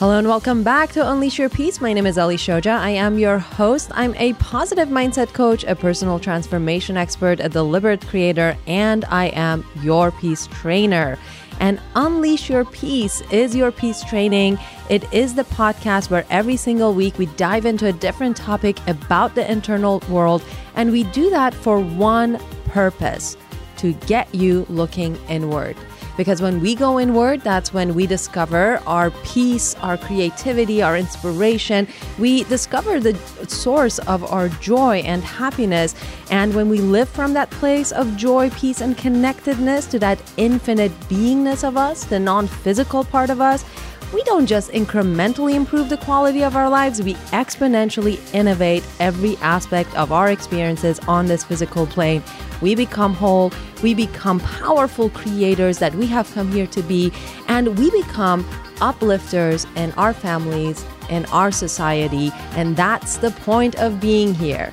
Hello and welcome back to Unleash Your Peace. My name is Ali Shoja. I am your host. I'm a positive mindset coach, a personal transformation expert, a deliberate creator, and I am your peace trainer. And Unleash Your Peace is your peace training. It is the podcast where every single week we dive into a different topic about the internal world, and we do that for one purpose to get you looking inward. Because when we go inward, that's when we discover our peace, our creativity, our inspiration. We discover the source of our joy and happiness. And when we live from that place of joy, peace, and connectedness to that infinite beingness of us, the non physical part of us, we don't just incrementally improve the quality of our lives, we exponentially innovate every aspect of our experiences on this physical plane. We become whole, we become powerful creators that we have come here to be, and we become uplifters in our families, in our society, and that's the point of being here.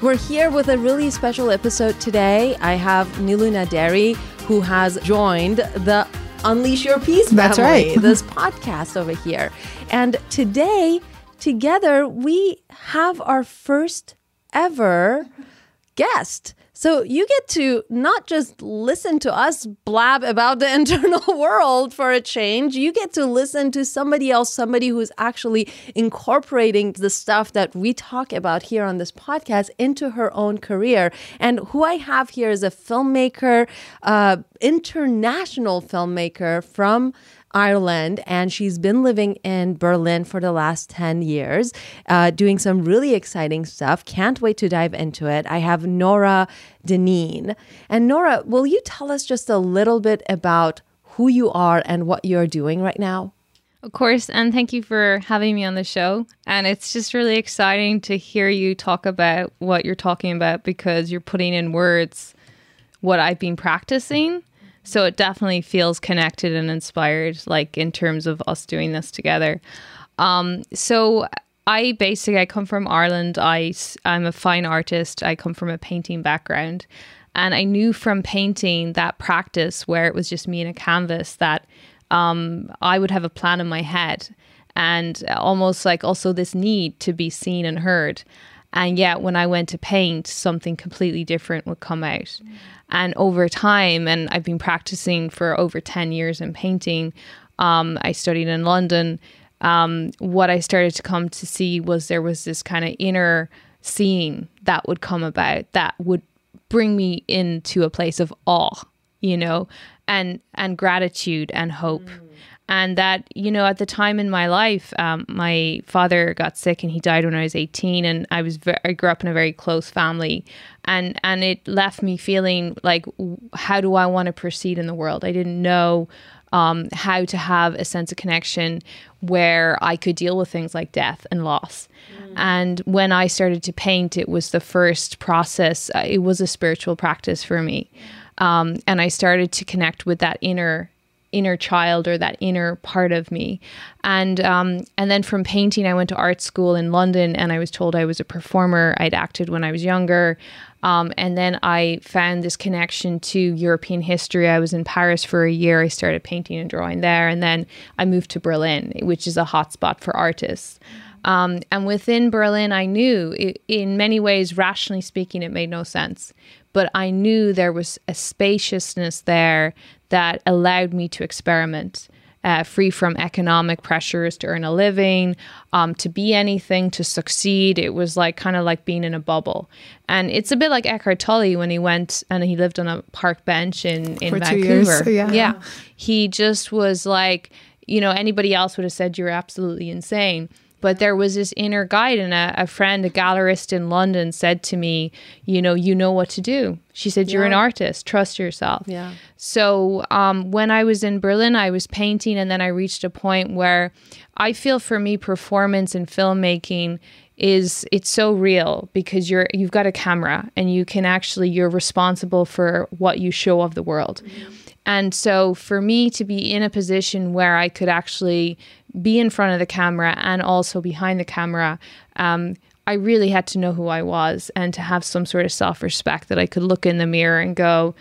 We're here with a really special episode today. I have Nilu Naderi, who has joined the Unleash Your Peace family, That's right. this podcast over here. And today, together, we have our first ever guest. So you get to not just listen to us blab about the internal world for a change, you get to listen to somebody else, somebody who's actually incorporating the stuff that we talk about here on this podcast into her own career. And who I have here is a filmmaker, uh, international filmmaker from Ireland, and she's been living in Berlin for the last 10 years, uh, doing some really exciting stuff. Can't wait to dive into it. I have Nora Deneen. And Nora, will you tell us just a little bit about who you are and what you're doing right now? Of course, and thank you for having me on the show. And it's just really exciting to hear you talk about what you're talking about because you're putting in words what I've been practicing so it definitely feels connected and inspired, like in terms of us doing this together. Um, so I basically I come from Ireland. I I'm a fine artist. I come from a painting background, and I knew from painting that practice where it was just me and a canvas that um, I would have a plan in my head, and almost like also this need to be seen and heard. And yet, when I went to paint, something completely different would come out. Mm. And over time, and I've been practicing for over 10 years in painting, um, I studied in London. Um, what I started to come to see was there was this kind of inner seeing that would come about that would bring me into a place of awe, you know, and and gratitude and hope. Mm and that you know at the time in my life um, my father got sick and he died when i was 18 and i was ve- i grew up in a very close family. And and it left me feeling like how do i want to proceed in the world? I didn't know um, how to have a sense of connection where i could deal with things like death and loss. Mm. and when i started to paint it was the first process uh, it was a spiritual practice for me. Um, and i started to connect with that inner inner child or that inner part of me. And um, and then from painting, I went to art school in London, and I was told I was a performer. I'd acted when I was younger. Um, and then I found this connection to European history. I was in Paris for a year. I started painting and drawing there. And then I moved to Berlin, which is a hotspot for artists. Um, and within Berlin, I knew it, in many ways, rationally speaking, it made no sense. But I knew there was a spaciousness there that allowed me to experiment. Uh, free from economic pressures to earn a living, um, to be anything, to succeed. It was like kind of like being in a bubble. And it's a bit like Eckhart Tolle when he went and he lived on a park bench in, in For Vancouver. Years, yeah. yeah. He just was like, you know, anybody else would have said you're absolutely insane. But there was this inner guide, and a, a, friend, a gallerist in London, said to me, You know, you know what to do. She said, You're yeah. an artist, trust yourself. Yeah. So um, when I was in Berlin, I was painting, and then I reached a point where I feel for me, performance and filmmaking is it's so real because you're you've got a camera and you can actually you're responsible for what you show of the world. Mm-hmm. And so for me to be in a position where I could actually be in front of the camera and also behind the camera, um, I really had to know who I was and to have some sort of self respect that I could look in the mirror and go,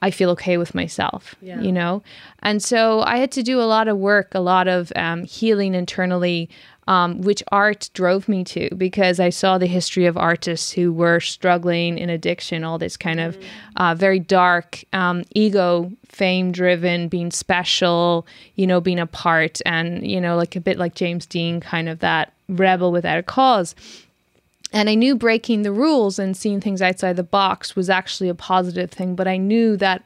I feel okay with myself, yeah. you know? And so I had to do a lot of work, a lot of um, healing internally, um, which art drove me to because I saw the history of artists who were struggling in addiction, all this kind of uh, very dark, um, ego, fame driven, being special, you know, being apart, and, you know, like a bit like James Dean, kind of that rebel without a cause. And I knew breaking the rules and seeing things outside the box was actually a positive thing, but I knew that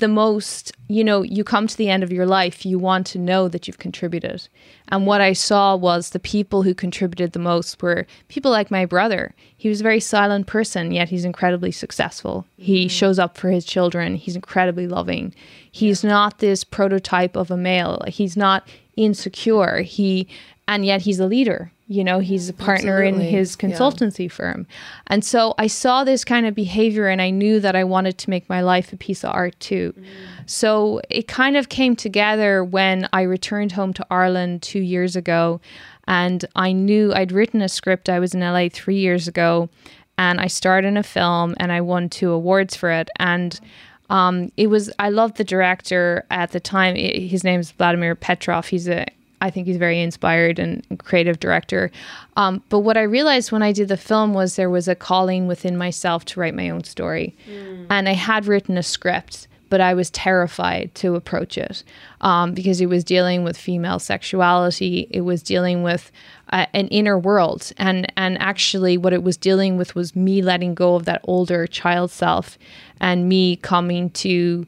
the most, you know, you come to the end of your life, you want to know that you've contributed. And what I saw was the people who contributed the most were people like my brother. He was a very silent person, yet he's incredibly successful. He mm-hmm. shows up for his children, he's incredibly loving. He's yeah. not this prototype of a male, he's not insecure. He and yet he's a leader you know he's a partner Absolutely. in his consultancy yeah. firm and so i saw this kind of behavior and i knew that i wanted to make my life a piece of art too mm. so it kind of came together when i returned home to ireland two years ago and i knew i'd written a script i was in la three years ago and i starred in a film and i won two awards for it and um, it was i loved the director at the time his name is vladimir petrov he's a I think he's very inspired and creative director. Um, but what I realized when I did the film was there was a calling within myself to write my own story. Mm. And I had written a script, but I was terrified to approach it um, because it was dealing with female sexuality. It was dealing with uh, an inner world. And, and actually, what it was dealing with was me letting go of that older child self and me coming to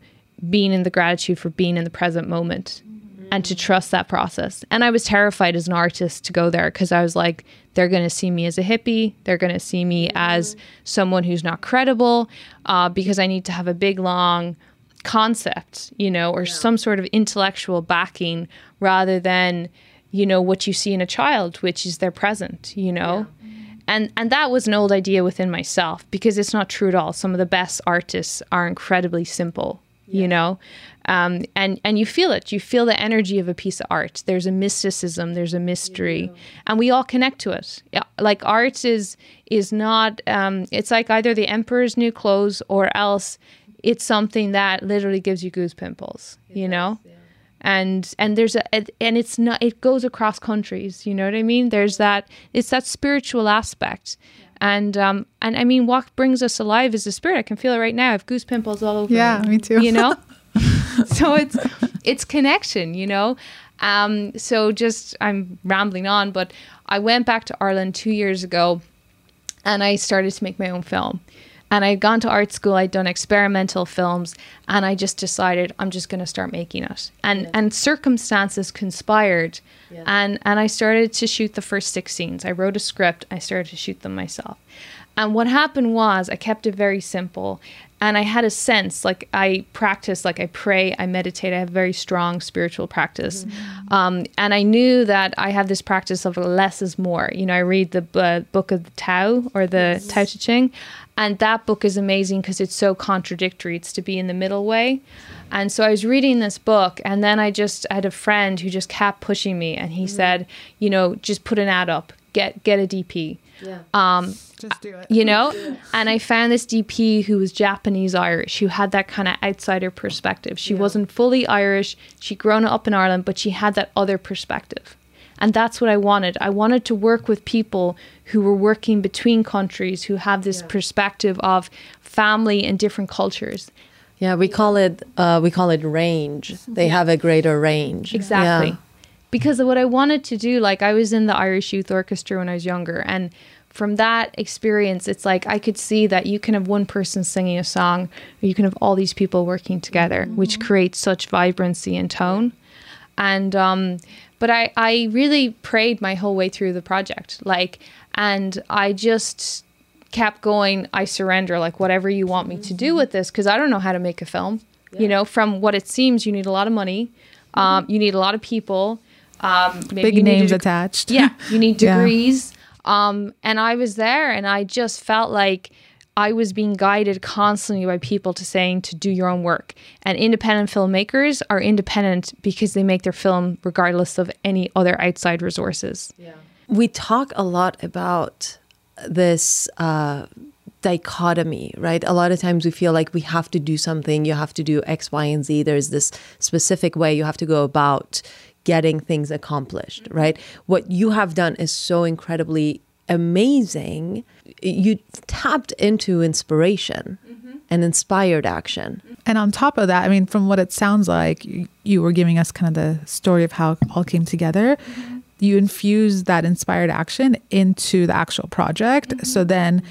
being in the gratitude for being in the present moment and to trust that process. And I was terrified as an artist to go there because I was like, they're going to see me as a hippie. They're going to see me as someone who's not credible uh, because I need to have a big, long concept, you know, or yeah. some sort of intellectual backing rather than, you know, what you see in a child, which is their present, you know. Yeah. And, and that was an old idea within myself because it's not true at all. Some of the best artists are incredibly simple, yeah. you know um, and and you feel it. You feel the energy of a piece of art. There's a mysticism. There's a mystery, yeah. and we all connect to it. Like art is is not. Um, it's like either the emperor's new clothes or else it's something that literally gives you goose pimples. It you does, know. Yeah. And and there's a and it's not it goes across countries. You know what I mean? There's that it's that spiritual aspect. And um, and I mean, what brings us alive is the spirit. I can feel it right now. I have goose pimples all over. Yeah, me, me too. You know, so it's it's connection, you know. Um, so just I'm rambling on, but I went back to Ireland two years ago, and I started to make my own film. And I'd gone to art school, I'd done experimental films, and I just decided I'm just going to start making it. And yeah. and circumstances conspired, yeah. and and I started to shoot the first six scenes. I wrote a script, I started to shoot them myself. And what happened was I kept it very simple and I had a sense like I practice, like I pray, I meditate, I have very strong spiritual practice. Mm-hmm. Um, and I knew that I have this practice of less is more. You know, I read the uh, book of the Tao or the yes. Tao Te Ching, and that book is amazing because it's so contradictory. It's to be in the middle way. And so I was reading this book, and then I just I had a friend who just kept pushing me, and he mm-hmm. said, you know, just put an ad up, get get a DP. Yeah. Um, just do it. You know? And I found this DP who was Japanese Irish, who had that kind of outsider perspective. She yeah. wasn't fully Irish. She'd grown up in Ireland, but she had that other perspective. And that's what I wanted. I wanted to work with people who were working between countries, who have this yeah. perspective of family and different cultures. Yeah, we call it uh, we call it range. They yeah. have a greater range. Exactly. Because what I wanted to do, like I was in the Irish Youth Orchestra when I was younger, and from that experience, it's like I could see that you can have one person singing a song, or you can have all these people working together, mm-hmm. which creates such vibrancy and tone. And um, but I I really prayed my whole way through the project, like, and I just kept going. I surrender, like whatever you want me to do mm-hmm. with this, because I don't know how to make a film. Yeah. You know, from what it seems, you need a lot of money, um, mm-hmm. you need a lot of people. Um, Big names attached. Yeah, you need degrees. Yeah um, and I was there and I just felt like I was being guided constantly by people to saying to do your own work. And independent filmmakers are independent because they make their film regardless of any other outside resources. Yeah. We talk a lot about this uh, dichotomy, right? A lot of times we feel like we have to do something, you have to do X, Y, and Z. There's this specific way you have to go about getting things accomplished, right? What you have done is so incredibly amazing. You tapped into inspiration mm-hmm. and inspired action. And on top of that, I mean, from what it sounds like, you, you were giving us kind of the story of how it all came together. Mm-hmm. You infused that inspired action into the actual project. Mm-hmm. So then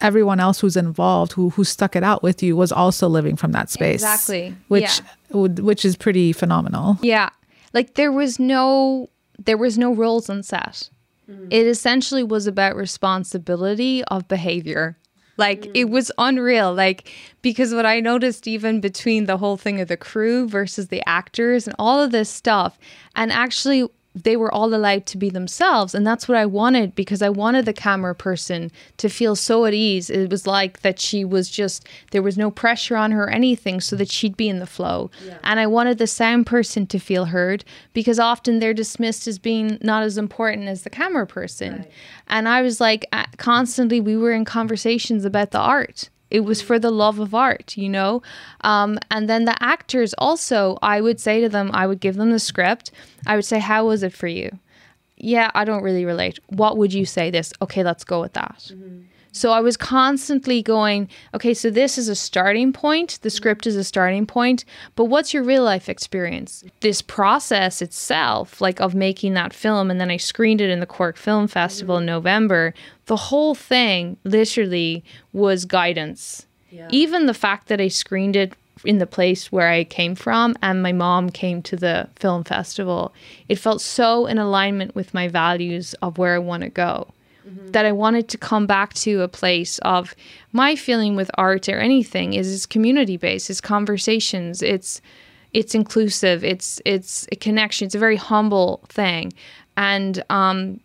everyone else who's involved, who who stuck it out with you, was also living from that space. Exactly. Which yeah. which is pretty phenomenal. Yeah. Like there was no there was no rules on set. Mm. It essentially was about responsibility of behavior. Like mm. it was unreal. Like because what I noticed even between the whole thing of the crew versus the actors and all of this stuff, and actually they were all allowed to be themselves and that's what i wanted because i wanted the camera person to feel so at ease it was like that she was just there was no pressure on her or anything so that she'd be in the flow yeah. and i wanted the sound person to feel heard because often they're dismissed as being not as important as the camera person right. and i was like uh, constantly we were in conversations about the art it was for the love of art, you know? Um, and then the actors also, I would say to them, I would give them the script. I would say, How was it for you? Yeah, I don't really relate. What would you say this? Okay, let's go with that. Mm-hmm. So I was constantly going, okay, so this is a starting point. The script is a starting point, but what's your real life experience? This process itself, like of making that film, and then I screened it in the Cork Film Festival in November. The whole thing literally was guidance. Yeah. Even the fact that I screened it in the place where I came from and my mom came to the film festival, it felt so in alignment with my values of where I want to go mm-hmm. that I wanted to come back to a place of my feeling with art or anything is it's community based, it's conversations, it's it's inclusive, it's it's a connection, it's a very humble thing. And um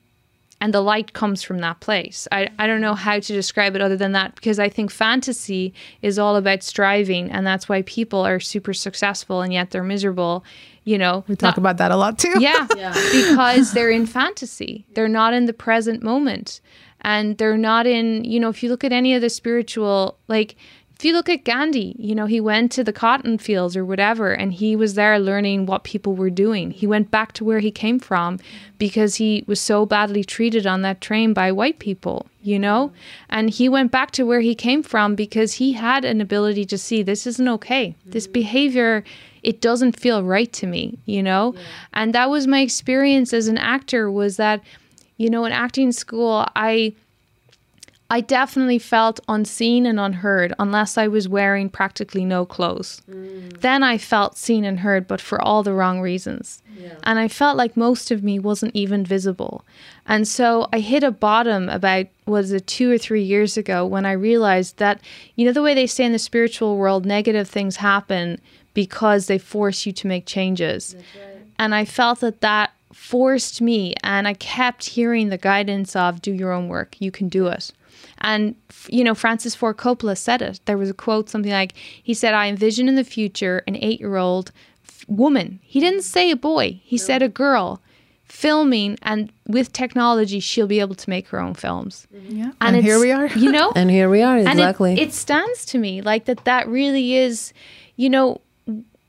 and the light comes from that place. I, I don't know how to describe it other than that because I think fantasy is all about striving and that's why people are super successful and yet they're miserable you know? We talk not, about that a lot too. Yeah, yeah. Because they're in fantasy. They're not in the present moment. And they're not in you know if you look at any of the spiritual like if you look at Gandhi, you know, he went to the cotton fields or whatever, and he was there learning what people were doing. He went back to where he came from because he was so badly treated on that train by white people, you know? And he went back to where he came from because he had an ability to see this isn't okay. This mm-hmm. behavior it doesn't feel right to me, you know? Yeah. And that was my experience as an actor was that, you know, in acting school, I I definitely felt unseen and unheard unless I was wearing practically no clothes. Mm. Then I felt seen and heard, but for all the wrong reasons. Yeah. And I felt like most of me wasn't even visible. And so I hit a bottom about, was it two or three years ago when I realized that, you know, the way they say in the spiritual world, negative things happen because they force you to make changes. Right. And I felt that that forced me, and I kept hearing the guidance of do your own work, you can do it. And, you know, Francis Ford Coppola said it. There was a quote, something like, he said, I envision in the future an eight year old woman. He didn't say a boy, he no. said a girl filming and with technology she'll be able to make her own films mm-hmm. yeah and, and here we are you know and here we are exactly it, it, stands to me like that that really is you know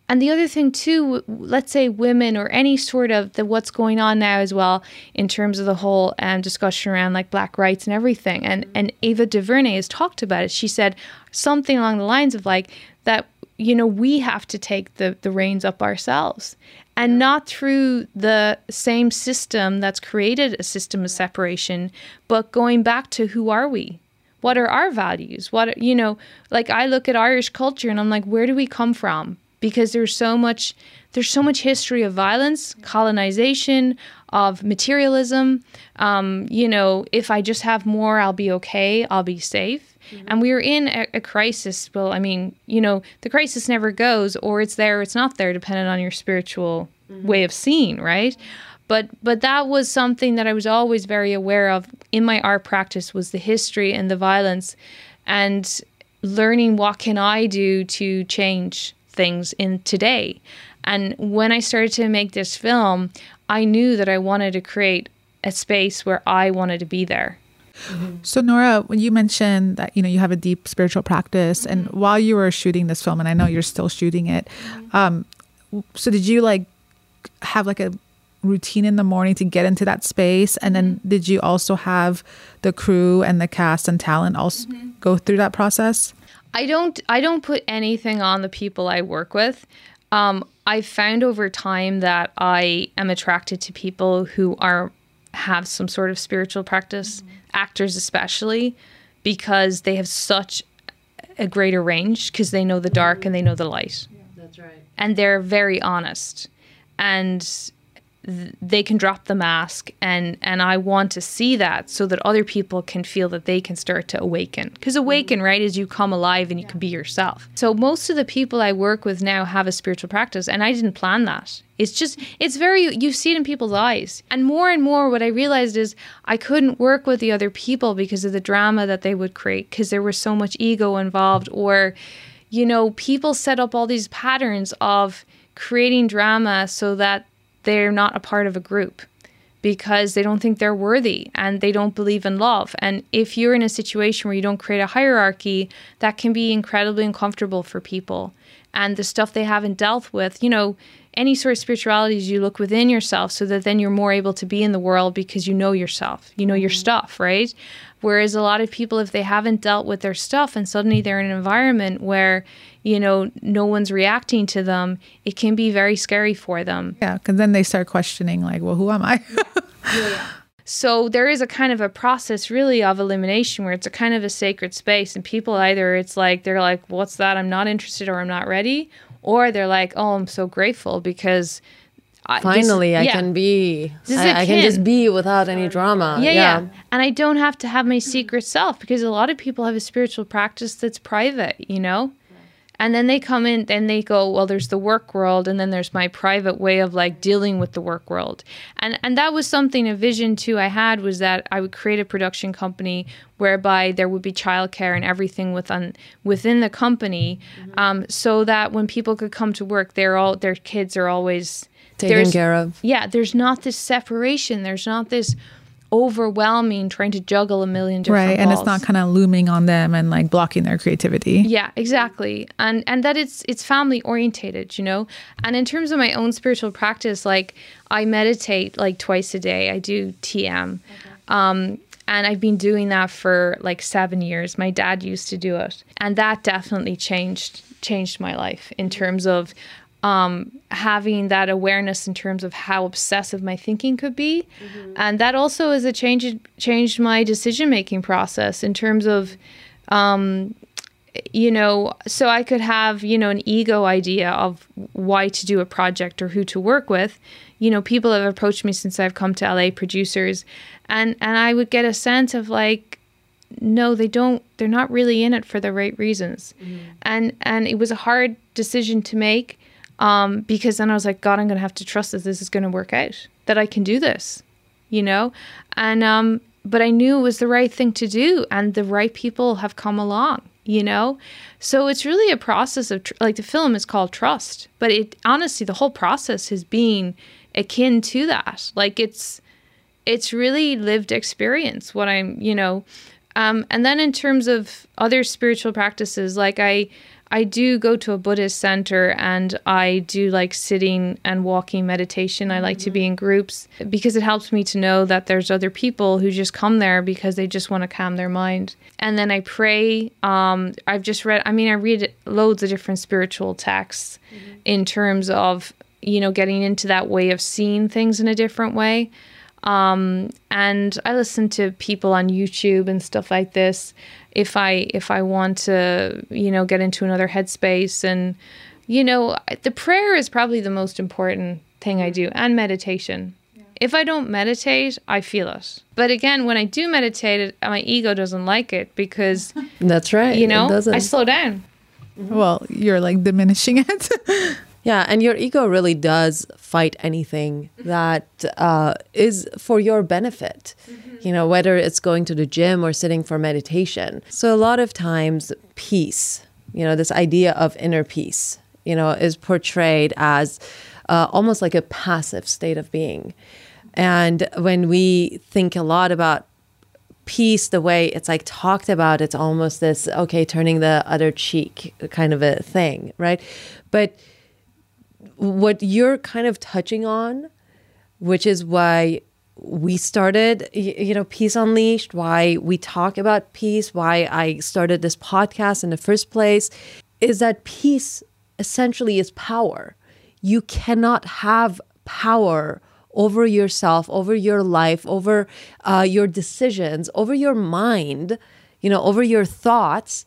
and the other thing too, let's say women or any sort of the what's going on now as well in terms of the whole um, discussion around like black rights and everything. And and Ava DuVernay has talked about it. She said something along the lines of like that. You know, we have to take the the reins up ourselves, and not through the same system that's created a system of separation, but going back to who are we? What are our values? What you know, like I look at Irish culture and I'm like, where do we come from? Because there's so much there's so much history of violence, colonization, of materialism. Um, you know, if I just have more, I'll be okay. I'll be safe. Mm-hmm. And we are in a, a, crisis. Well, I mean, you know, the crisis never goes, or it's there, or it's not there, depending on your spiritual mm-hmm. way of seeing, right? But but that was something that I was always very aware of in my art practice was the history and the violence, and learning what can I do to change things in today. And when I started to make this film, I knew that I wanted to create a space where I wanted to be there. So Nora, when you mentioned that you know you have a deep spiritual practice, and mm-hmm. while you were shooting this film, and I know you're still shooting it, mm-hmm. um, so did you like have like a routine in the morning to get into that space, and then mm-hmm. did you also have the crew and the cast and talent also go through that process? I don't I don't put anything on the people I work with. Um, I've found over time that I am attracted to people who are have some sort of spiritual practice, actors especially, because they have such a greater range because they know the dark and they know the light. That's right. and they're very honest and th- they can drop the mask and and I want to see that so that other people can feel that they can start to awaken. Because awaken right is you come alive and you can be yourself. So most of the people I work with now have a spiritual practice and I didn't plan that. It's just it's very you see it in people's eyes. And more and more what I realized is I couldn't work with the other people because of the drama that they would create because there was so much ego involved or you know, people set up all these patterns of creating drama so that they're not a part of a group because they don't think they're worthy and they don't believe in love. And if you're in a situation where you don't create a hierarchy, that can be incredibly uncomfortable for people. And the stuff they haven't dealt with, you know, any sort of spirituality is you look within yourself so that then you're more able to be in the world because you know yourself, you know your mm-hmm. stuff, right? Whereas a lot of people, if they haven't dealt with their stuff and suddenly they're in an environment where, you know, no one's reacting to them, it can be very scary for them. Yeah, because then they start questioning, like, well, who am I? So there is a kind of a process really of elimination where it's a kind of a sacred space and people either it's like they're like what's that I'm not interested or I'm not ready or they're like oh I'm so grateful because I- Finally, I yeah. can be. I, I, can just be without any drama. yeah, yeah. and I don't have to have my secret self because a lot of people have a spiritual practice that's private you know? And then they come in and they go well there's the work world and then there's my private way of like dealing with the work world. And and that was something a vision too i had was that i would create a production company whereby there would be childcare and everything within within the company. Um, so that when people could come to work they're all their kids are always Taken there's- care of. yeah there's not this separation there's not this overwhelming trying to juggle a million different things. right. And it's not kind of looming on them and like blocking their creativity. Yeah, exactly. And and that it's it's family orientated, you know. And in terms of my own spiritual practice, like I meditate like twice a day. I do TM. Um and I've been doing that for like 7 years. My dad used to do it. And that definitely changed changed my life in terms of um, having that awareness in terms of how obsessive my thinking could be, and that also is a change changed my decision making process in terms of um, you know, so I could have, you know, an ego idea of why to do a project or who to work with. You know, people have approached me since I've come to LA producers and and I would get a sense of like no, they don't they're not really in it for the right reasons. And and it was a hard decision to make um because then I was like god, I'm going to have to trust that this is going to work out. That I can do this. You know? And um but I knew it was the right thing to do and the right people have come along you know so it's really a process of tr- like the film is called trust but it honestly the whole process has been akin to that like it's it's really lived experience what i'm you know um, and then in terms of other spiritual practices like i i do go to a buddhist center and i do like sitting and walking meditation. I like to be in groups because it helps me to know that there's other people who just come there because they just want to calm their mind. And then i pray um, i've just read i mean i read loads of different spiritual texts in terms of you know getting into that way of seeing things in a different way um, and I listen to people on YouTube and stuff like this if I if I want to you know get into another headspace and you know the prayer is probably the most important thing I do and meditation. If I don't meditate, I feel it. But again, when I do meditate, my ego doesn't like it because That's right. you know doesn't. I slow down. Well, you're like diminishing it. Yeah, and your ego really does fight anything that uh, is for your benefit. You know, whether it's going to the gym or sitting for meditation. So a lot of times, peace, you know, this idea of inner peace, you know, is portrayed as uh, almost like a passive state of being. And when we think a lot about peace, the way it's like talked about, it's almost this okay, turning the other cheek kind of a thing, right? But what you're kind of touching on, which is why we started, you know, Peace Unleashed, why we talk about peace, why I started this podcast in the first place, is that peace essentially is power. You cannot have power over yourself, over your life, over uh, your decisions, over your mind, you know, over your thoughts,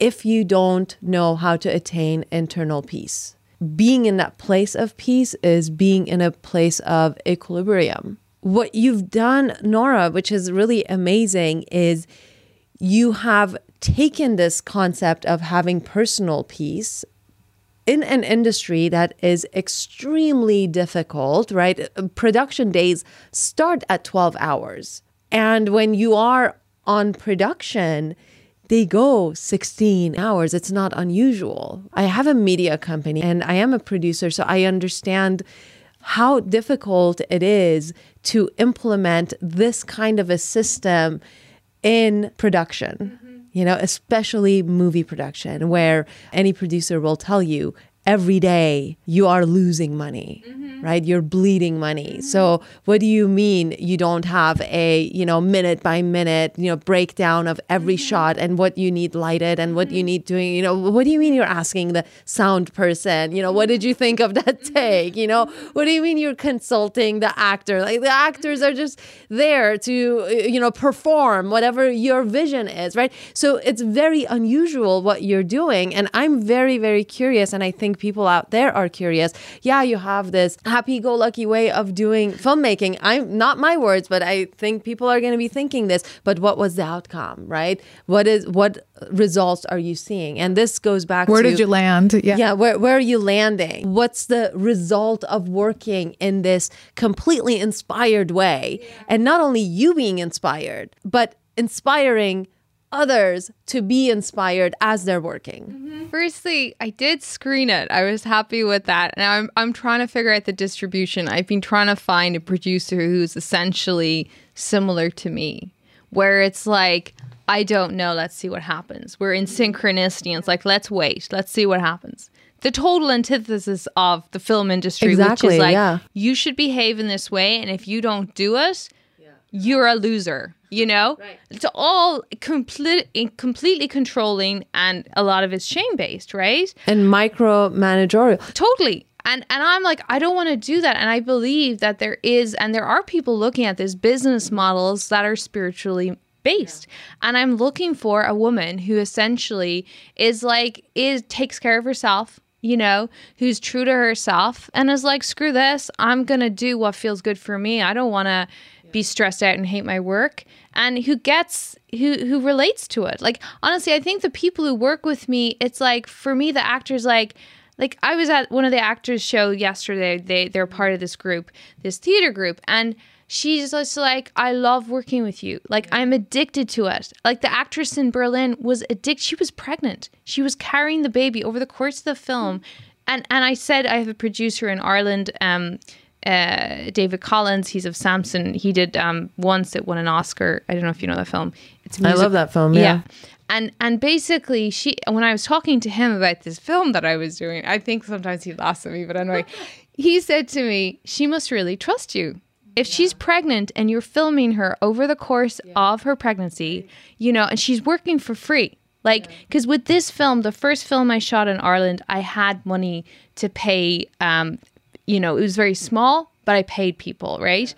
if you don't know how to attain internal peace. Being in that place of peace is being in a place of equilibrium. What you've done, Nora, which is really amazing, is you have taken this concept of having personal peace in an industry that is extremely difficult, right? Production days start at 12 hours. And when you are on production, they go 16 hours. It's not unusual. I have a media company and I am a producer, so I understand how difficult it is to implement this kind of a system in production mm-hmm. you know, especially movie production, where any producer will tell you every day you are losing money mm-hmm. right you're bleeding money mm-hmm. so what do you mean you don't have a you know minute by minute you know breakdown of every mm-hmm. shot and what you need lighted and what you mm-hmm. need doing you know what do you mean you're asking the sound person you know what did you think of that mm-hmm. take you know what do you mean you're consulting the actor like the actors are just there to you know perform whatever your vision is right so it's very unusual what you're doing and i'm very very curious and i think think people out there are curious. Yeah, you have this happy go lucky way of doing filmmaking. I'm not my words, but I think people are going to be thinking this. But what was the outcome, right? What is what results are you seeing? And this goes back where to, did you land? Yeah. Yeah, where where are you landing? What's the result of working in this completely inspired way? Yeah. And not only you being inspired, but inspiring others to be inspired as they're working. Mm-hmm. Firstly, I did screen it. I was happy with that. Now I'm I'm trying to figure out the distribution. I've been trying to find a producer who's essentially similar to me, where it's like I don't know, let's see what happens. We're in synchronicity and it's like let's wait, let's see what happens. The total antithesis of the film industry, exactly, which is like yeah. you should behave in this way and if you don't do it, you're a loser you know? Right. it's all complete, completely controlling and a lot of it's shame based right? And micromanagerial. Totally. And and i'm like i don't want to do that. And i believe that there is and there are people looking at this business models that are spiritually based. Yeah. and i'm looking for a woman who essentially is like is takes care of herself you know, who's true to herself and is like, screw this, I'm gonna do what feels good for me. I don't wanna be stressed out and hate my work and who gets who who relates to it. Like honestly i think the people who work with me it's like for me the actors like like i was at one of the actors show yesterday. They they're part of this group this theater group and she's just like i love working with you. Like i'm addicted to it. Like the actress in berlin was addicted she was pregnant. She was carrying the baby over the course of the film. And and i said i have a producer in ireland um uh, David Collins. He's of Samson. He did um, once it won an Oscar. I don't know if you know that film. It's music- I love that film. Yeah. yeah. And and basically, she when I was talking to him about this film that I was doing, I think sometimes he laughs at me, but anyway, he said to me, "She must really trust you." If yeah. she's pregnant and you're filming her over the course yeah. of her pregnancy, you know, and she's working for free, like, because with this film, the first film I shot in Ireland, I had money to pay um, you know, it was very small, but I paid people, right?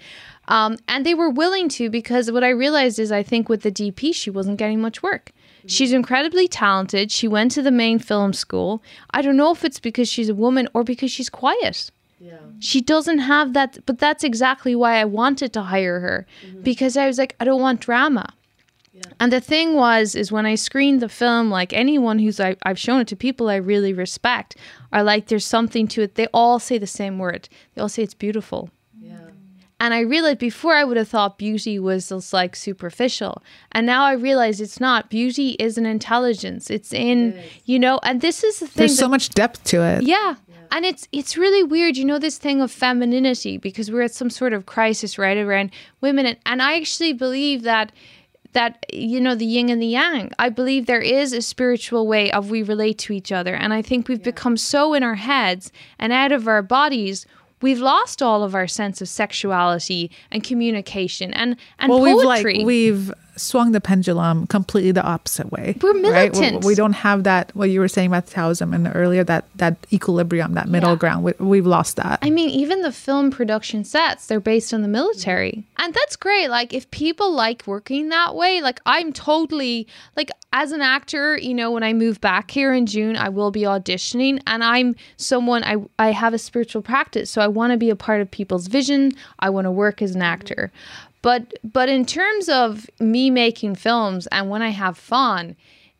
Um, and they were willing to because what I realized is I think with the DP, she wasn't getting much work. She's incredibly talented. She went to the main film school. I don't know if it's because she's a woman or because she's quiet. Yeah. She doesn't have that, but that's exactly why I wanted to hire her mm-hmm. because I was like, I don't want drama. And the thing was, is when I screened the film, like anyone who's I, I've shown it to people I really respect, are like, there's something to it. They all say the same word. They all say it's beautiful. Yeah. And I realized before I would have thought beauty was just like superficial. And now I realize it's not. Beauty is an intelligence. It's in, it you know, and this is the thing. There's that, so much depth to it. Yeah. yeah. And it's it's really weird, you know, this thing of femininity because we're at some sort of crisis right around women. And, and I actually believe that that you know the yin and the yang. I believe there is a spiritual way of we relate to each other. And i think we've become so in our heads and out of our bodies we've lost all of our sense of sexuality and communication and and well, we've like we've swung the pendulum completely the opposite way. We're right? We- militant. We, don't have that. What you were saying about Taoism and earlier that that equilibrium, that middle Yeah. ground. We, we've lost that. I mean, even the film production sets, they're based on the military. And that's great. Like, if people like working that way, like, I'm totally, like, as an actor, you know, when I move back here in June, I will be auditioning. And I'm someone, I, I have a spiritual practice. So I want to be a part of people's vision. I want to work as an actor. But, but in terms of me making films and when I have fun,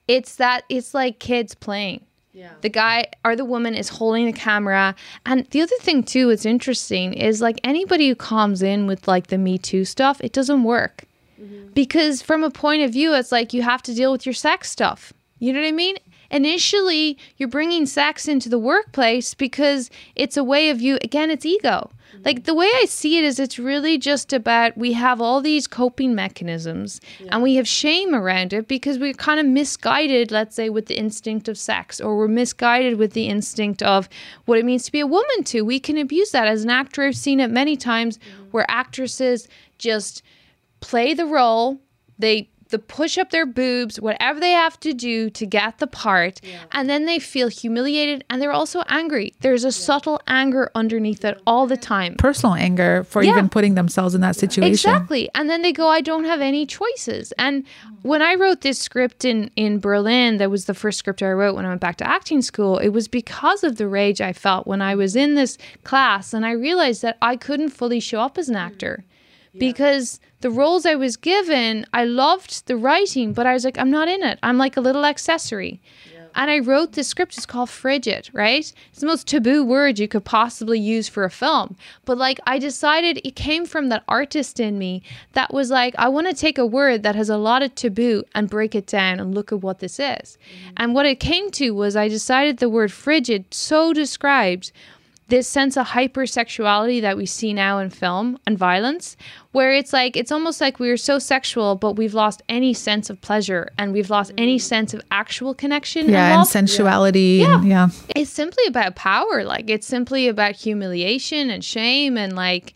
it's that it's like kids playing. Yeah. The guy or the woman is holding the camera. And the other thing too, it's interesting, is like anybody who comes in with like the Me Too stuff, it doesn't work. Mm-hmm. Because from a point of view, it's like you have to deal with your sex stuff. You know what I mean? Initially, you're bringing sex into the workplace because it's a way of you, again, it's ego. Like the way I see it is it's really just about we have all these coping mechanisms and we have shame around it because we're kind of misguided, let's say, with the instinct of sex, or we're misguided with the instinct of what it means to be a woman too. We can abuse that. As an actor, I've seen it many times mm-hmm. where actresses just play the role. They the push up their boobs, whatever they have to do to get the part, and then they feel humiliated and they're also angry. There's a subtle anger underneath it all the time. Personal anger for Yeah. even putting themselves in that situation. Exactly. And then they go, I don't have any choices. And mm. when I wrote this script in, in Berlin, that was the first script I wrote when I went back to acting school, it was because of the rage I felt when I was in this class and I realized that I couldn't fully show up as an actor. Because the roles I was given, I loved the writing, but I was like, I'm not in it. I'm like a little accessory. And I wrote this script. It's called Frigid, right? It's the most taboo word you could possibly use for a film. But like, I decided it came from that artist in me that was like, I want to take a word that has a lot of taboo and break it down and look at what this is. Mm. And what it came to was I decided the word frigid so described this sense of hypersexuality that we see now in film and violence, where it's like it's almost like we are so sexual, but we've lost any sense of pleasure and we've lost any sense of actual connection. Yeah, and love. sensuality. And, yeah. it's simply about power. Like it's simply about humiliation and shame and like,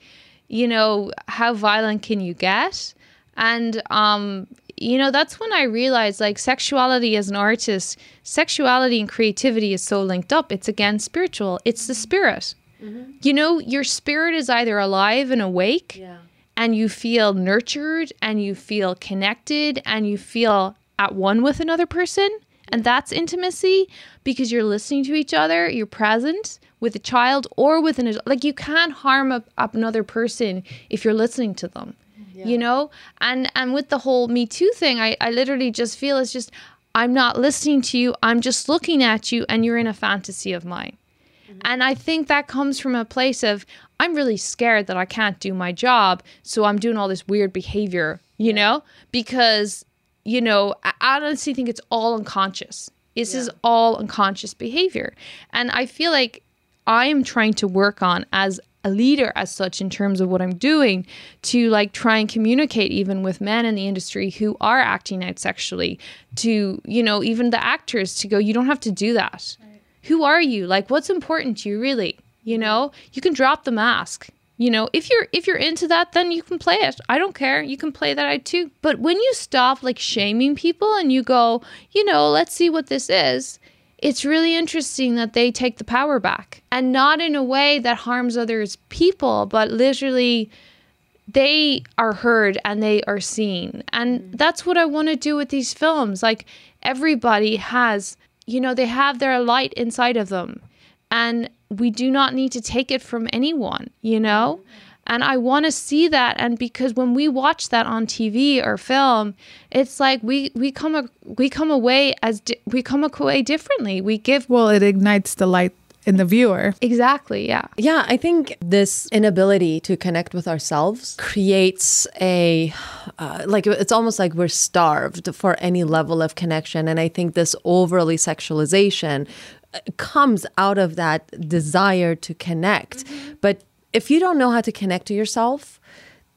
you know, how violent can you get? And um, you know, that's when I realized like sexuality as an artist, sexuality and creativity is so linked up. It's again spiritual. It's the spirit. Mm-hmm. You know, your spirit is either alive and awake and you feel nurtured and you feel connected and you feel at one with another person. And that's intimacy because you're listening to each other, you're present with a child or with an adult. Like you can't harm a, another person if you're listening to them, you know? And and with the whole Me Too thing, I, I literally just feel it's just, I'm not listening to you, I'm just looking at you and you're in a fantasy of mine. Mm-hmm. And I think that comes from a place of I'm really scared that I can't do my job, so I'm doing all this weird behavior, you know? Because, you know, I I honestly think it's all unconscious. This is all unconscious behavior. And I feel like I'm trying to work on as a leader as such in terms of what I'm doing to like try and communicate even with men in the industry who are acting out sexually to, you know, even the actors to go, you don't have to do that. Who are you? Like what's important to you really? You know? You can drop the mask. You know if you're if you're into that then you can play it. I don't care. You can play that out too. But when you stop like shaming people and you go you know let's see what this is it's really interesting that they take the power back and not in a way that harms others people but literally they are heard and they are seen. And mm. that's what I want to do with these films. Like everybody has, you know, they have their light inside of them. And we do not need to take it from anyone, you know? Mm-hmm. And I want to see that and because when we watch that on TV or film, it's like we we come a, we come away as di- we come away differently. We give Well, it ignites the light in the viewer. exactly, yeah. Yeah, I think this inability to connect with ourselves creates a uh, like it's almost like we're starved for any level of connection, and I think this overly sexualization uh, comes out of that desire to connect. But if you don't know how to connect to yourself,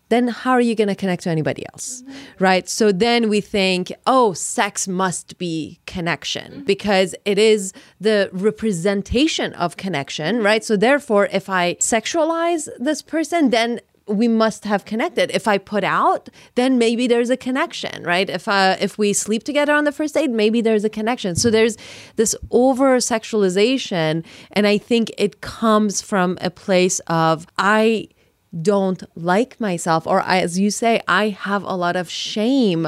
then how are you going to connect to anybody else? Mm-hmm. Right? So then we think, oh, sex must be connection mm-hmm. because it is the representation of connection, right? So therefore, if I sexualize this person, then we must have connected. If I put out, then maybe there's a connection, right? If uh, if we sleep together on the first date, maybe there's a connection. So there's this over sexualization, and I think it comes from a place of I don't like myself or I, as you say i have a lot of shame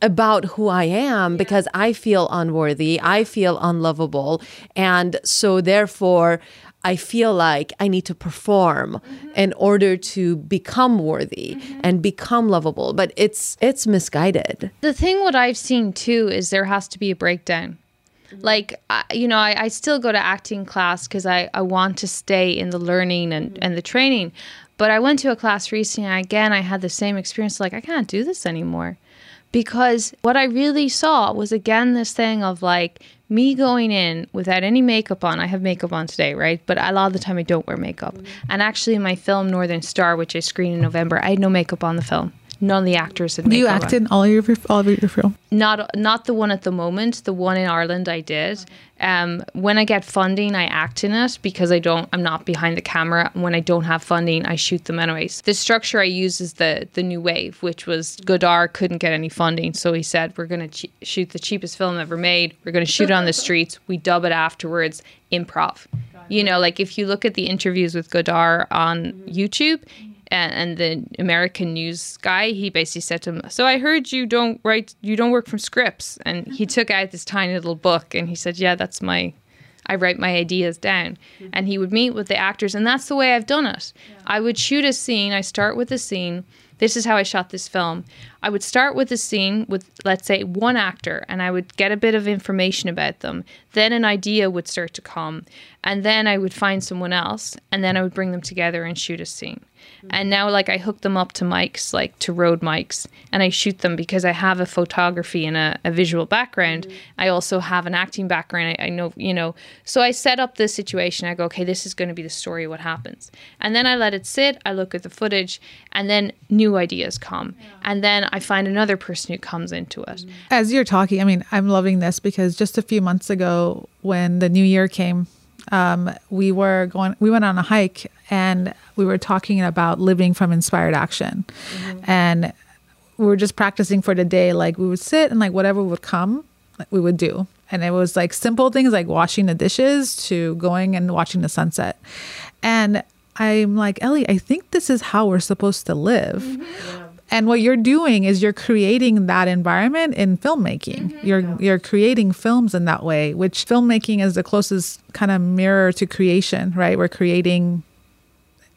about who i am because i feel unworthy i feel unlovable and so therefore I feel like I need to perform mm-hmm. in order to become worthy mm-hmm. and become lovable, but it's it's misguided. The thing what I've seen too is there has to be a breakdown. Mm-hmm. Like I, you know, I, I still go to acting class because I, I want to stay in the learning and, mm-hmm. and the training. But I went to a class recently and again I had the same experience like I can't do this anymore because what I really saw was again this thing of like me going in without any makeup on. I have makeup on today, right? But a lot of the time I don't wear makeup. Mm-hmm. And actually, in my film Northern Star, which I screened in November, I had no makeup on the film. None of the actors had. Do you act in all of your all of your film? Not not the one at the moment. The one in Ireland I did. Um, when I get funding, I act in it because I don't. I'm not behind the camera. When I don't have funding, I shoot them anyways. The structure I use is the the new wave, which was Godard couldn't get any funding, so he said we're going to ch- shoot the cheapest film ever made. We're going to shoot it on the streets. We dub it afterwards. Improv. You know, like if you look at the interviews with Godard on YouTube, and, and the American news guy, he basically said to him, "So I heard you don't write, you don't work from scripts." And he took out this tiny little book, and he said, "Yeah, that's my." I write my ideas down. Mm-hmm. And he would meet with the actors, and that's the way I've done it. Yeah. I would shoot a scene, I start with a scene. This is how I shot this film. I would start with a scene with, let's say, one actor, and I would get a bit of information about them. Then an idea would start to come, and then I would find someone else, and then I would bring them together and shoot a scene. And now, like, I hook them up to mics, like to Rode mics, and I shoot them because I have a photography and a, a visual background. Mm-hmm. I also have an acting background. I, I, know, you know. So I set up this situation. I go, okay, this is going to be the story, what happens. And then I let it sit. I look at the footage, and then new ideas come. Yeah. And then I find another person who comes into it. Mm-hmm. As you're talking, I mean, I'm loving this because just a few months ago, when the new year came, um, we were going, we went on a hike and we were talking about living from inspired action. Mm-hmm. And we were just practicing for the day. Like we would sit and like whatever would come, like, we would do. And it was like simple things like washing the dishes to going and watching the sunset. And I'm like, Ellie, I think this is how we're supposed to live. Mm-hmm. Yeah. And what you're doing is you're creating that environment in filmmaking. Mm-hmm. You're you're creating films in that way, which filmmaking is the closest kind of mirror to creation, right? We're creating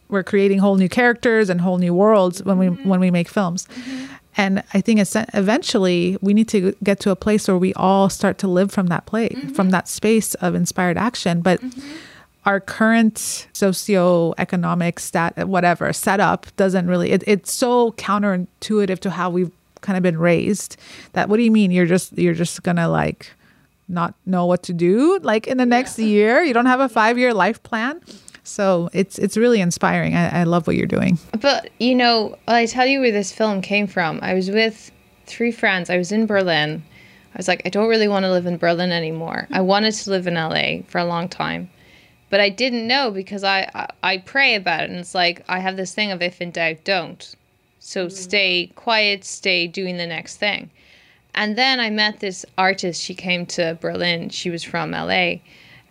we're creating whole new characters and whole new worlds when we mm-hmm. when we make films. Mm-hmm. And I think eventually we need to get to a place where we all start to live from that place, mm-hmm. from that space of inspired action. But mm-hmm. Our current socio-economic stat, whatever setup doesn't really. It, it's so counterintuitive to how we've kind of been raised. That what do you mean? You're just you're just gonna like not know what to do like in the next yeah. year. You don't have a five year life plan. So it's it's really inspiring. I, I love what you're doing. But you know, I tell you where this film came from. I was with three friends. I was in Berlin. I was like, I don't really want to live in Berlin anymore. I wanted to live in LA for a long time. But I didn't know because I, I, I pray about it and it's like I have this thing of if in doubt, don't. So mm-hmm. stay quiet, stay doing the next thing. And then I met this artist. She came to Berlin. She was from LA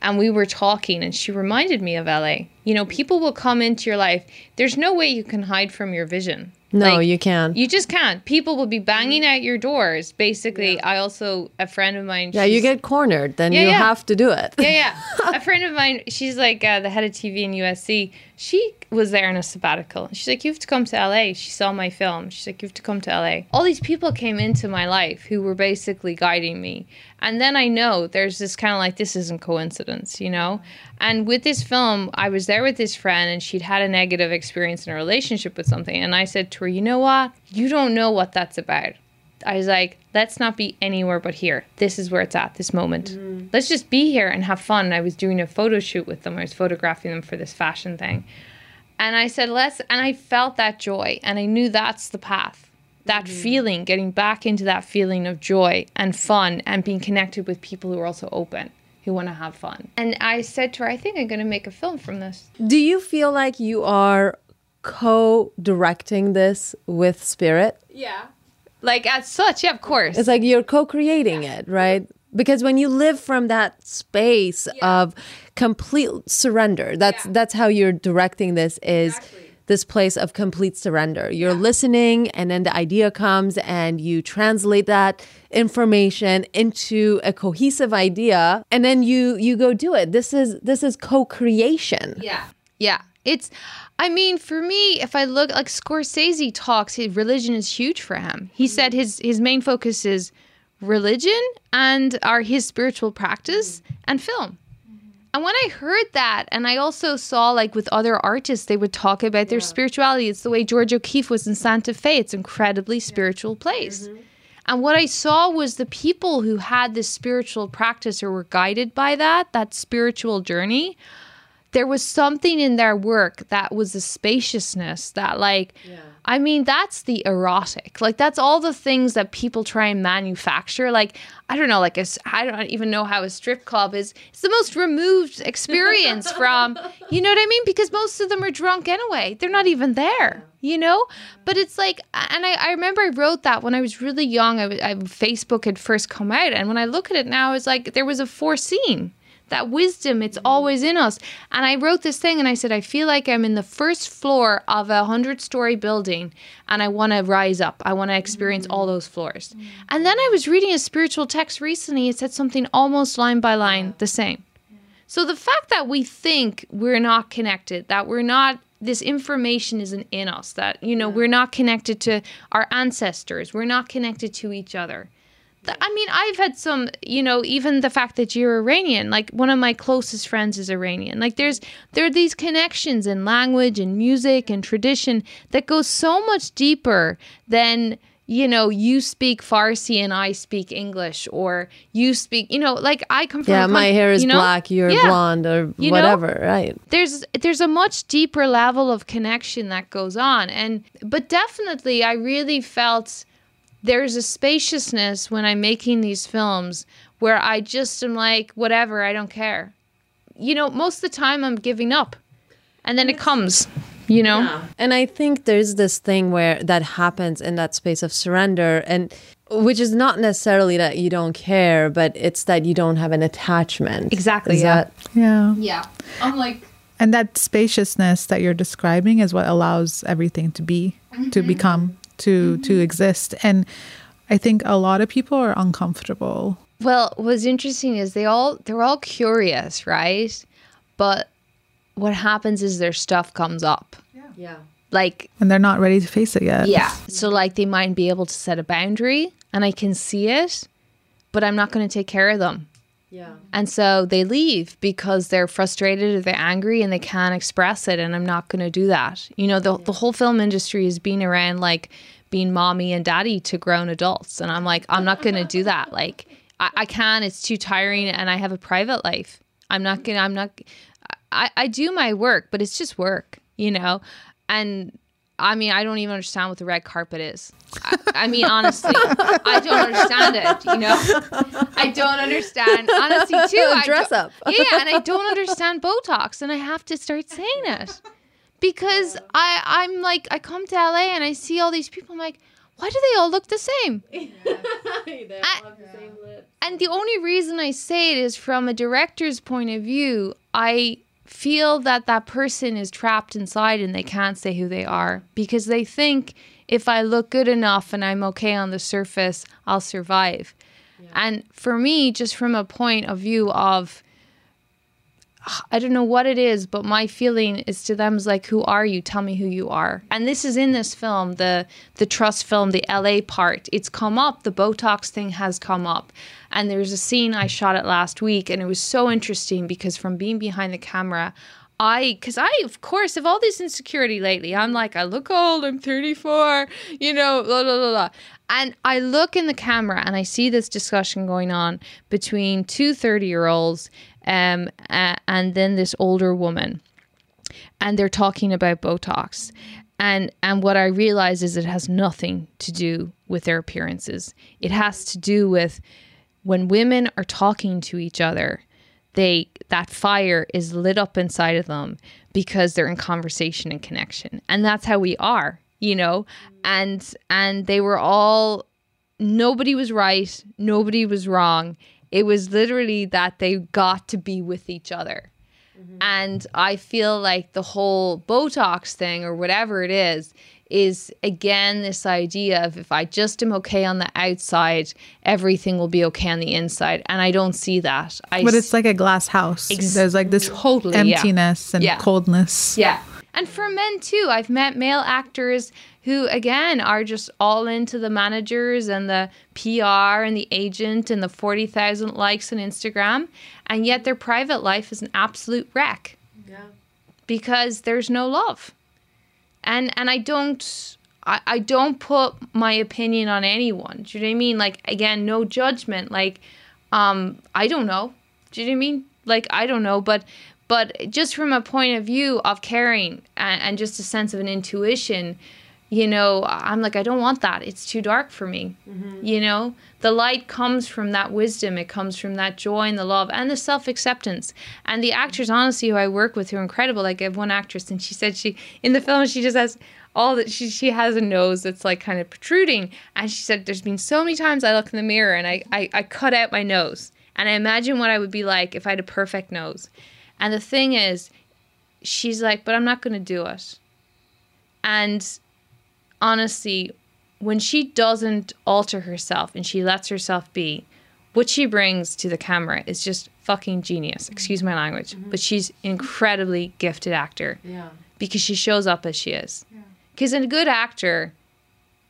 and we were talking and she reminded me of LA. You know, people will come into your life. There's no way you can hide from your vision. No, like, you can't. You just can't. People will be banging at your doors. Basically, yeah. I also a friend of mine. Yeah, you get cornered, then yeah, you yeah. have to do it. Yeah, yeah. a friend of mine, she's like uh, the head of TV in USC. She was there in a sabbatical. She's like, you have to come to LA. She saw my film. She's like, you have to come to LA. All these people came into my life who were basically guiding me. And then I know there's this kind of like, this isn't coincidence, you know? And with this film, I was there with this friend and she'd had a negative experience in a relationship with something. And I said to her, you know what? You don't know what that's about. I was like, let's not be anywhere but here. This is where it's at this moment. Mm-hmm. Let's just be here and have fun. And I was doing a photo shoot with them. I was photographing them for this fashion thing. And I said, let's, and I felt that joy. And I knew that's the path. That feeling, getting back into that feeling of joy and fun and being connected with people who are also open, who want to have fun. And I said to her, I think I'm going to make a film from this. Do you feel like you are co-directing this with Spirit? Yeah. Like as such, yeah, of course. It's like you're co-creating it, right? Because when you live from that space of complete surrender, that's Yeah. that's how you're directing this is this place of complete surrender. You're listening and then the idea comes and you translate that information into a cohesive idea and then you you go do it. This is this is co-creation. Yeah. Yeah. It's, I mean, for me, if I look like Scorsese talks, his religion is huge for him. He mm-hmm. said his his main focus is religion and are his spiritual practice mm-hmm. and film. Mm-hmm. And when I heard that, and I also saw like with other artists, they would talk about their spirituality. It's the way George O'Keeffe was in Santa Fe. It's an incredibly spiritual place. And what I saw was the people who had this spiritual practice or were guided by that, that spiritual journey, there was something in their work that was a spaciousness that like i mean that's the erotic. Like that's all the things that people try and manufacture. Like i don't know like i don't even know how a strip club is it's the most removed experience from you know what i mean? Because most of them are drunk anyway. They're not even there you know? But it's like and i, I remember i wrote that when i was really young I, was- I facebook had first come out. And when i look at it now it's like there was a foreseen that wisdom it's always in us. And i wrote this thing and i said i feel like i'm in the first floor of a hundred story building and i want to rise up. I want to experience all those floors. And then i was reading a spiritual text recently. It said something almost line by line the same. So the fact that we think we're not connected, that we're not this information isn't in us, that you know, we're not connected to our ancestors, we're not connected to each other. I mean, I've had some, you know, even the fact that you're Iranian, like one of my closest friends is Iranian. Like there's there are these connections in language and music and tradition that go so much deeper than you know, you speak Farsi and I speak English, or you speak, you know, like I come from. Yeah, my hair is you know? black, you're Yeah. blonde or You know? whatever, right? There's there's a much deeper level of connection that goes on, and but definitely, I really felt there's a spaciousness when I'm making these films where I just am like, whatever, I don't care. You know, most of the time I'm giving up, and then it comes. You know. And I think there's this thing where that happens in that space of surrender and which is not necessarily that you don't care, but it's that you don't have an attachment. Exactly, Is yeah. that- Yeah. Yeah. I'm like. And that spaciousness that you're describing is what allows everything to be, to mm-hmm. become, to to mm-hmm. exist. And I think a lot of people are uncomfortable. Well, what's interesting is they all they're all curious, right? But what happens is their stuff comes up. yeah. Like And they're not ready to face it yet. yeah. So like they might be able to set a boundary and I can see it, but I'm not going to take care of them. Yeah. And so they leave because they're frustrated or they're angry and they can't express it. And I'm not going to do that. You know, the, the whole film industry has been around like being mommy and daddy to grown adults. And I'm like, I'm not going to do that. Like, I, I can, it's too tiring. And I have a private life. I'm not going to, I'm not, I, I do my work, but it's just work, you know? And I mean, I don't even understand what the red carpet is. I, I mean, honestly, I don't understand it. You know, I don't understand. Honestly, too, I Dress don't- up. yeah, and I don't understand Botox, and I have to start saying it because I I'm like I come to LA and I see all these people. I'm like, why do they all look the same? And the only reason I say it is from a director's point of view. I feel that that person is trapped inside and they can't say who they are because they think if I look good enough and I'm okay on the surface, I'll survive. And for me, just from a point of view of I don't know what it is, but my feeling is to them is like, "Who are you? Tell me who you are." And this is in this film, the the trust film, the LA part. It's come up. The Botox thing has come up, and there's a scene I shot it last week, and it was so interesting because from being behind the camera, I, because I, of course, have all this insecurity lately. I'm like, I look old. I'm 34. You know, blah blah blah. blah. And I look in the camera and I see this discussion going on between two 30 year olds um, and then this older woman. and they're talking about Botox. And and what I realize is it has nothing to do with their appearances. It has to do with when women are talking to each other, they that fire is lit up inside of them because they're in conversation and connection. And that's how we are, you know? And and they were all nobody was right, nobody was wrong. It was literally that they got to be with each other. Mm-hmm. And I feel like the whole Botox thing or whatever it is, is again this idea of if I just am okay on the outside, everything will be okay on the inside. And I don't see that. I But it's like a glass house. Ex- There's like this Totally, yeah. emptiness and Yeah. coldness. Yeah. And for men too, I've met male actors who, again, are just all into the managers and the PR and the agent and the 40,000 likes on Instagram. And yet their private life is an absolute wreck. Yeah. Because there's no love. And and I don't I, I don't put my opinion on anyone. Do you know what I mean? Like again, no judgment. Like um I don't know. Do you know what I mean? Like I don't know, but but just from a point of view of caring and, and just a sense of an intuition, you know, I'm like I don't want that. It's too dark for me. Mm-hmm. You know, the light comes from that wisdom. It comes from that joy and the love and the self acceptance. And the actors, honestly, who I work with, who are incredible. Like I have one actress, and she said she in the film she just has all that she she has a nose that's like kind of protruding, and she said there's been so many times I look in the mirror and I I, I cut out my nose, and I imagine what I would be like if I had a perfect nose. And the thing is, she's like, but I'm not going to do it. And honestly, when she doesn't alter herself and she lets herself be, what she brings to the camera is just fucking genius. Mm-hmm. Excuse my language, mm-hmm. but she's an incredibly gifted actor Yeah. because she shows up as she is. Because in a good actor,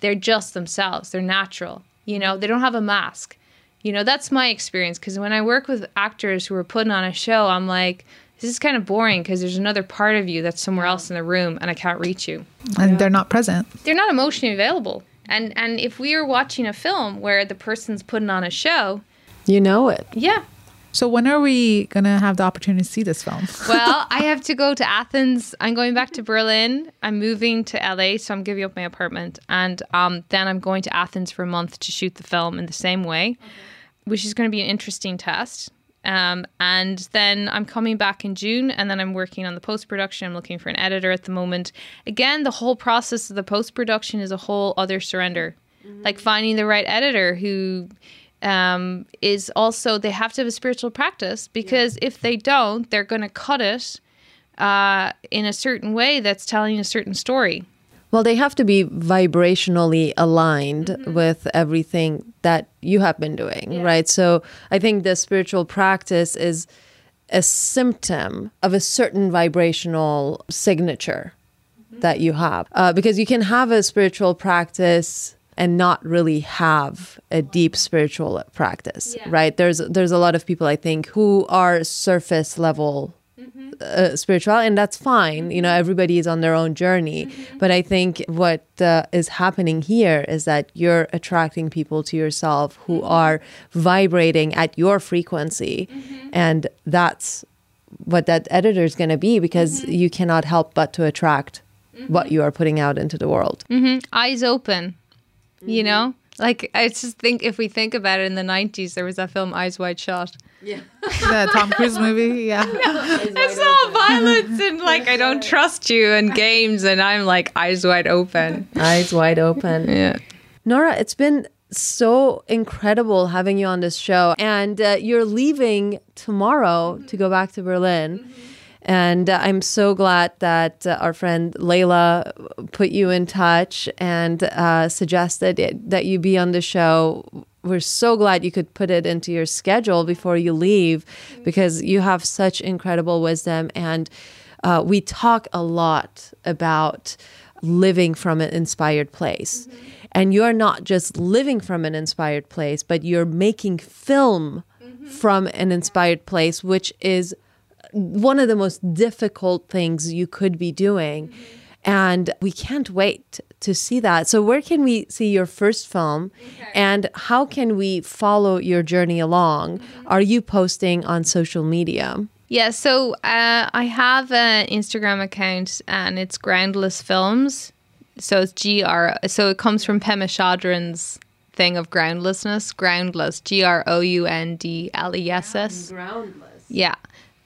they're just themselves. They're natural. You know, they don't have a mask. You know, that's my experience. Because when I work with actors who are putting on a show, I'm like, this is kind of boring because there's another part of you that's somewhere else in the room and I can't reach you And they're not present. they're not emotionally available. And and if we are watching a film where the person's putting on a show, You know it. yeah. So when are we gonna have the opportunity to see this film? Well, I have to go to Athens. I'm going back to Berlin. I'm moving to LA, so I'm giving up my apartment, and um, then I'm going to Athens for a month to shoot the film in the same way, which is going to be an interesting test. Um, and then I'm coming back in June, and then I'm working on the post production. I'm looking for an editor at the moment. Again, the whole process of the post production is a whole other surrender, like finding the right editor who um, is also they have to have a spiritual practice because if they don't, they're going to cut it uh, in a certain way that's telling a certain story. Well, they have to be vibrationally aligned Mm-hmm. with everything that you have been doing, right? So I think the spiritual practice is a symptom of a certain vibrational signature Mm-hmm. that you have. Uh, because you can have a spiritual practice and not really have a deep spiritual practice, Yeah. right? There's there's a lot of people I think who are surface level uh, spiritual and that's fine. You know mm-hmm. everybody is on their own journey. Mm-hmm. But i think what uh, is happening here is that you're attracting people to yourself who mm-hmm. are vibrating at your frequency. And that's what that editor is going to be because you cannot help but to attract what you are putting out into the world. Eyes open, you know? Like, I just think if we think about it in the 90s, there was that film Eyes Wide Shut. Yeah, the Tom Cruise movie, yeah. It's all violence and like, I don't trust you and games, and I'm like, eyes wide open. eyes wide open Yeah. Nora, it's been so incredible having you on this show. And uh, you're leaving tomorrow to go back to Berlin. And uh, I'm so glad that uh, our friend Layla put you in touch and uh, suggested it, that you be on the show. We're so glad you could put it into your schedule before you leave because you have such incredible wisdom. And uh, we talk a lot about living from an inspired place. And you're not just living from an inspired place, but you're making film from an inspired place, which is one of the most difficult things you could be doing. And we can't wait to see that. So, where can we see your first film and how can we follow your journey along? Are you posting on social media? Yeah, so uh, I have an Instagram account and it's Groundless Films. So it's G R. So it comes from Pema Chodron's thing of groundlessness. Groundless. G R O U N D L E S S. Groundless. Yeah.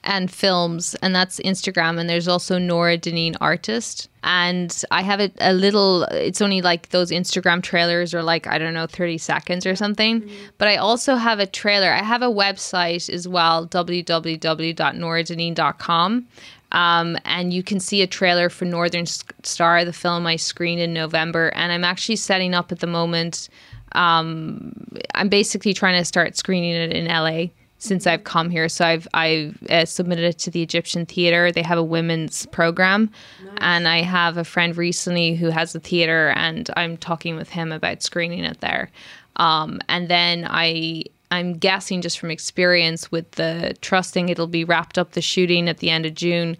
And films, and that's Instagram. And there's also Nora Deneen Artist. And I have it a little, it's only like those Instagram trailers are like, I don't know, 30 seconds or something. But I also have a trailer. I have a website as well, www.noradeneen.com. Um, and you can see a trailer for Northern Star, the film I screened in November. And I'm actually setting up at the moment. Um, I'm basically trying to start screening it in LA since I've come here. So I've I've uh, submitted it to the Egyptian Theater. They have a women's program, and I have a friend recently who has a theater, and I'm talking with him about screening it there. Um, and then I I'm guessing just from experience with the trusting it'll be wrapped up the shooting at the end of June.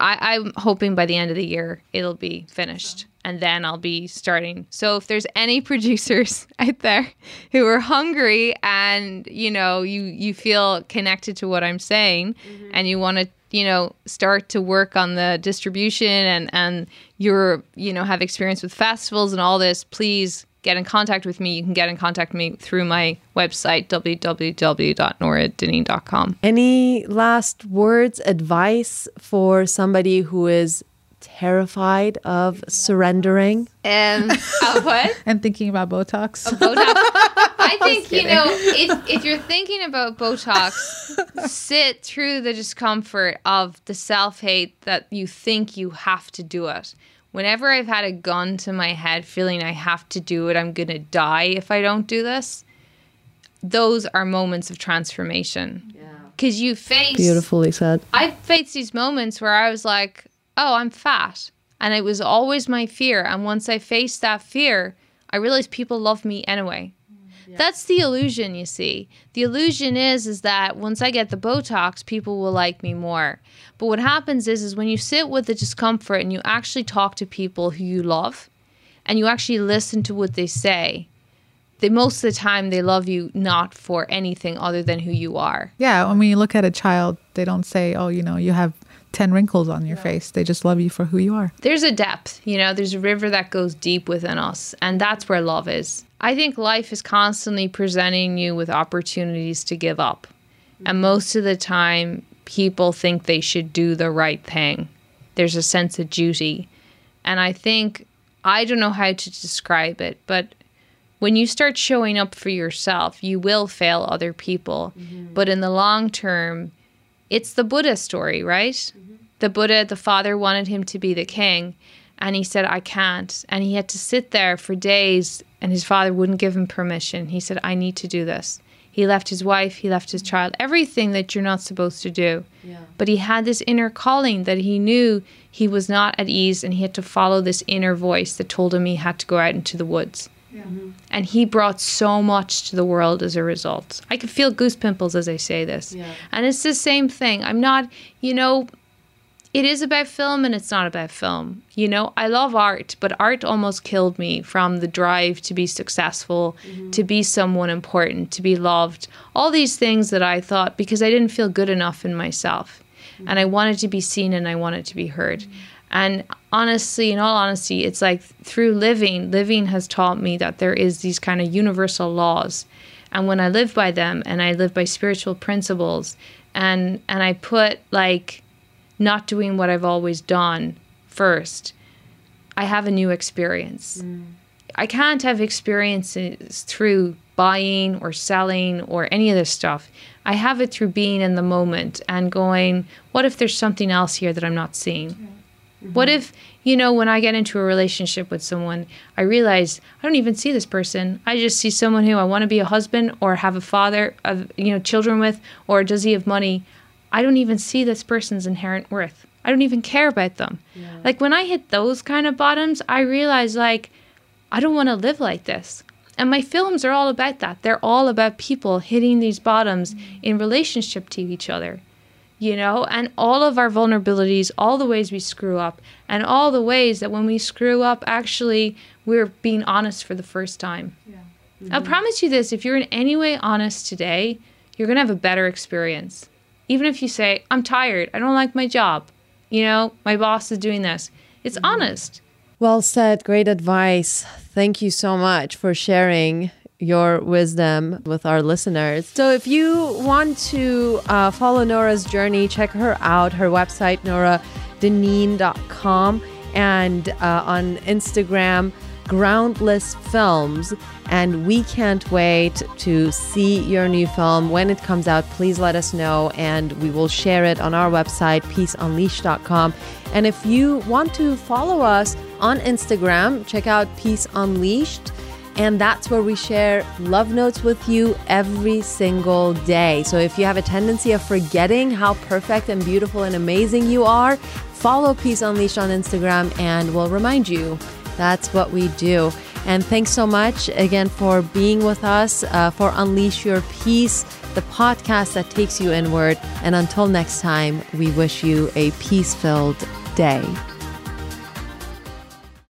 I, I'm hoping by the end of the year it'll be finished and then I'll be starting. So if there's any producers out there who are hungry and you know you you feel connected to what I'm saying mm-hmm. and you want to you know start to work on the distribution and and you're you know have experience with festivals and all this, please get in contact with me. You can get in contact with me through my website www.noradeneen.com. Any last words, advice for somebody who is terrified of surrendering? Um, what? And thinking about Botox. Botox. I think you know if, if you're thinking about Botox, sit through the discomfort of the self hate that you think you have to do it. Whenever I've had a gun to my head, feeling I have to do it, I'm gonna die if I don't do this. Those are moments of transformation. Yeah. Because you face Beautifully said. I faced these moments where I was like, oh, I'm fat. And it was always my fear. And once I faced that fear, I realized people love me anyway. That's the illusion, you see. The illusion is is that once I get the Botox, people will like me more. But what happens is is when you sit with the discomfort and you actually talk to people who you love and you actually listen to what they say, they most of the time they love you not for anything other than who you are. Yeah, when you look at a child, they don't say, "Oh, you know, you have 10 wrinkles on your face." They just love you for who you are. there's a depth, you know, there's a river that goes deep within us, and that's where love is. I think life is constantly presenting you with opportunities to give up. And most of the time, people think they should do the right thing. There's a sense of duty. And I think, I don't know how to describe it, but when you start showing up for yourself, you will fail other people. Mm-hmm. But in the long term, it's the Buddha story, right? Mm-hmm. The Buddha, the father wanted him to be the king, and he said, I can't. And he had to sit there for days, and his father wouldn't give him permission. He said, I need to do this. He left his wife, he left his child, everything that you're not supposed to do. But he had this inner calling that he knew he was not at ease, and he had to follow this inner voice that told him he had to go out into the woods. Mm-hmm. And he brought so much to the world as a result. I can feel goose pimples as I say this. And it's the same thing. I'm not, you know, it is about film and it's not about film. You know, I love art, but art almost killed me from the drive to be successful, mm-hmm. to be someone important, to be loved. All these things that I thought because I didn't feel good enough in myself. Mm-hmm. And I wanted to be seen and I wanted to be heard. And honestly, in all honesty, it's like through living, living has taught me that there is these kind of universal laws. And when I live by them and I live by spiritual principles and and I put like not doing what I've always done first, I have a new experience. Mm. I can't have experiences through buying or selling or any of this stuff. I have it through being in the moment and going, what if there's something else here that I'm not seeing? What mm-hmm. if, you know, when I get into a relationship with someone, I realize I don't even see this person. I just see someone who I want to be a husband or have a father of, you know, children with, or does he have money? I don't even see this person's inherent worth. I don't even care about them. Like when I hit those kind of bottoms, I realize like I don't want to live like this. And my films are all about that. They're all about people hitting these bottoms mm. in relationship to each other. You know, and all of our vulnerabilities, all the ways we screw up, and all the ways that when we screw up, actually, we're being honest for the first time. Yeah. I'll mm-hmm. promise you this if you're in any way honest today, you're going to have a better experience. even if you say, I'm tired, I don't like my job, you know, my boss is doing this, it's mm-hmm. honest. Well said. Great advice. Thank you so much for sharing your wisdom with our listeners. So, if you want to uh, follow Nora's journey, check her out. Her website, noradeneen.com, and uh, on Instagram, Groundless Films. And we can't wait to see your new film. When it comes out, please let us know, and we will share it on our website, peaceunleashed.com. And if you want to follow us on Instagram, check out Peace Unleashed. And that's where we share love notes with you every single day. So if you have a tendency of forgetting how perfect and beautiful and amazing you are, follow Peace Unleashed on Instagram and we'll remind you. That's what we do. And thanks so much again for being with us uh, for Unleash Your Peace, the podcast that takes you inward. And until next time, we wish you a peace filled day.